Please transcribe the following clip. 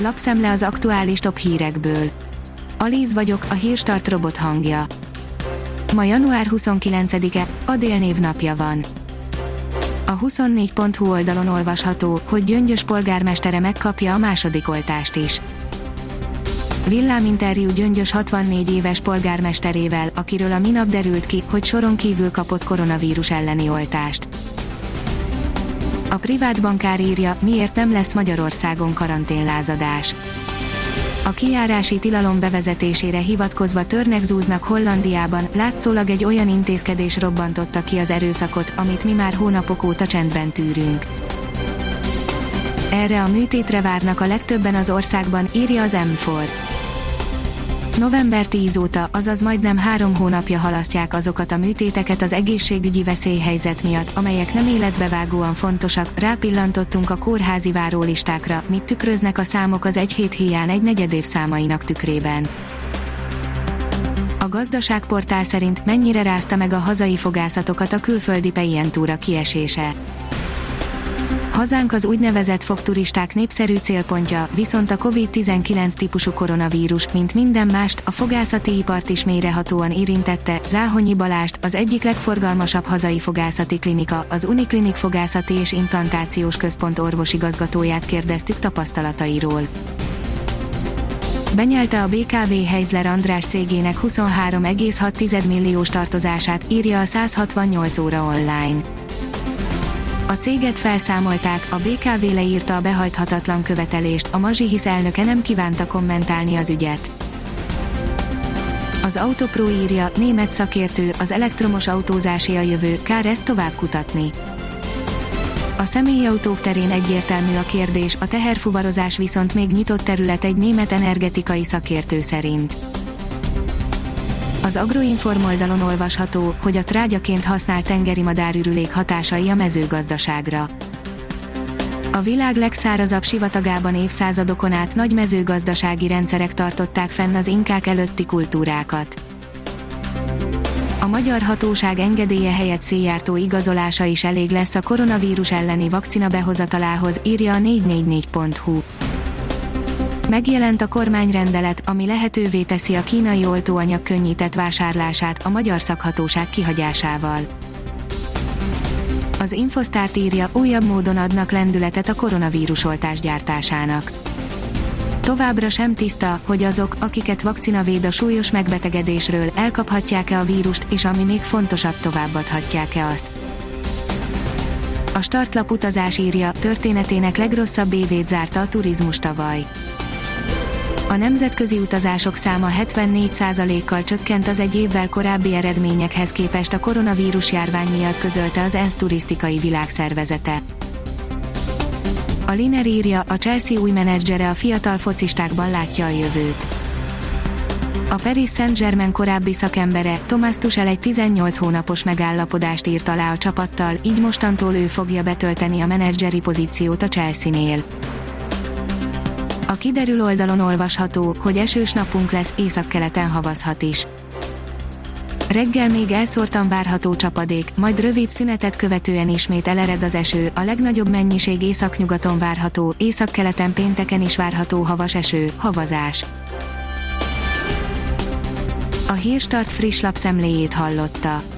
lapszemle az aktuális top hírekből. Alíz vagyok, a hírstart robot hangja. Ma január 29-e, Adél névnapja van. A 24.hu oldalon olvasható, hogy Gyöngyös polgármestere megkapja a második oltást is. Villáminterjú Gyöngyös 64 éves polgármesterével, akiről a minap derült ki, hogy soron kívül kapott koronavírus elleni oltást. A privát bankár írja, miért nem lesz Magyarországon karanténlázadás. A kijárási tilalom bevezetésére hivatkozva törnek zúznak Hollandiában, látszólag egy olyan intézkedés robbantotta ki az erőszakot, amit mi már hónapok óta csendben tűrünk. Erre a műtétre várnak a legtöbben az országban, írja az M4. November 10 óta, azaz majdnem három hónapja halasztják azokat a műtéteket az egészségügyi veszélyhelyzet miatt, amelyek nem életbevágóan fontosak, rápillantottunk a kórházi várólistákra, mit tükröznek a számok az egy hét hiány egy negyedév számainak tükrében. A gazdaságportál szerint mennyire rázta meg a hazai fogászatokat a külföldi pejentúra kiesése. Hazánk az úgynevezett fogturisták népszerű célpontja, viszont a COVID-19 típusú koronavírus, mint minden mást, a fogászati ipart is mélyrehatóan érintette. Záhonyi Balást, az egyik legforgalmasabb hazai fogászati klinika, az Uniklinik Fogászati és Implantációs Központ orvosigazgatóját kérdeztük tapasztalatairól. Benyelte a BKV Heizler András cégének 23,6 milliós tartozását, írja a 168 óra online. A céget felszámolták, a BKV leírta a behajthatatlan követelést, a Mazsihisz elnöke nem kívánta kommentálni az ügyet. Az Autopro írja, német szakértő, az elektromos autózásé a jövő, kár ezt tovább kutatni. A személyautók terén egyértelmű a kérdés, a teherfuvarozás viszont még nyitott terület egy német energetikai szakértő szerint. Az Agroinform oldalon olvasható, hogy a trágyaként használt tengeri madárürülék hatásai a mezőgazdaságra. A világ legszárazabb sivatagában évszázadokon át nagy mezőgazdasági rendszerek tartották fenn az inkák előtti kultúrákat. A magyar hatóság engedélye helyett széjártó igazolása is elég lesz a koronavírus elleni vakcina behozatalához, írja a 444.hu. Megjelent a kormányrendelet, ami lehetővé teszi a kínai oltóanyag könnyített vásárlását a magyar szakhatóság kihagyásával. Az Infosztárt írja, újabb módon adnak lendületet a koronavírus oltás gyártásának. Továbbra sem tiszta, hogy azok, akiket vakcina véd a súlyos megbetegedésről, elkaphatják-e a vírust, és ami még fontosabb, továbbadhatják-e azt. A startlap utazás írja, történetének legrosszabb évét zárta a turizmus tavaly. A nemzetközi utazások száma 74%-kal csökkent az egy évvel korábbi eredményekhez képest a koronavírus járvány miatt közölte az ENSZ turisztikai világszervezete. A Liner írja, a Chelsea új menedzsere a fiatal focistákban látja a jövőt. A Paris Saint-Germain korábbi szakembere, Thomas Tuchel egy 18 hónapos megállapodást írt alá a csapattal, így mostantól ő fogja betölteni a menedzseri pozíciót a Chelsea-nél. A kiderül oldalon olvasható, hogy esős napunk lesz, északkeleten havazhat is. Reggel még elszórtan várható csapadék, majd rövid szünetet követően ismét elered az eső, a legnagyobb mennyiség északnyugaton várható, északkeleten pénteken is várható havas eső, havazás. A Hírstart friss lapszemléjét hallotta.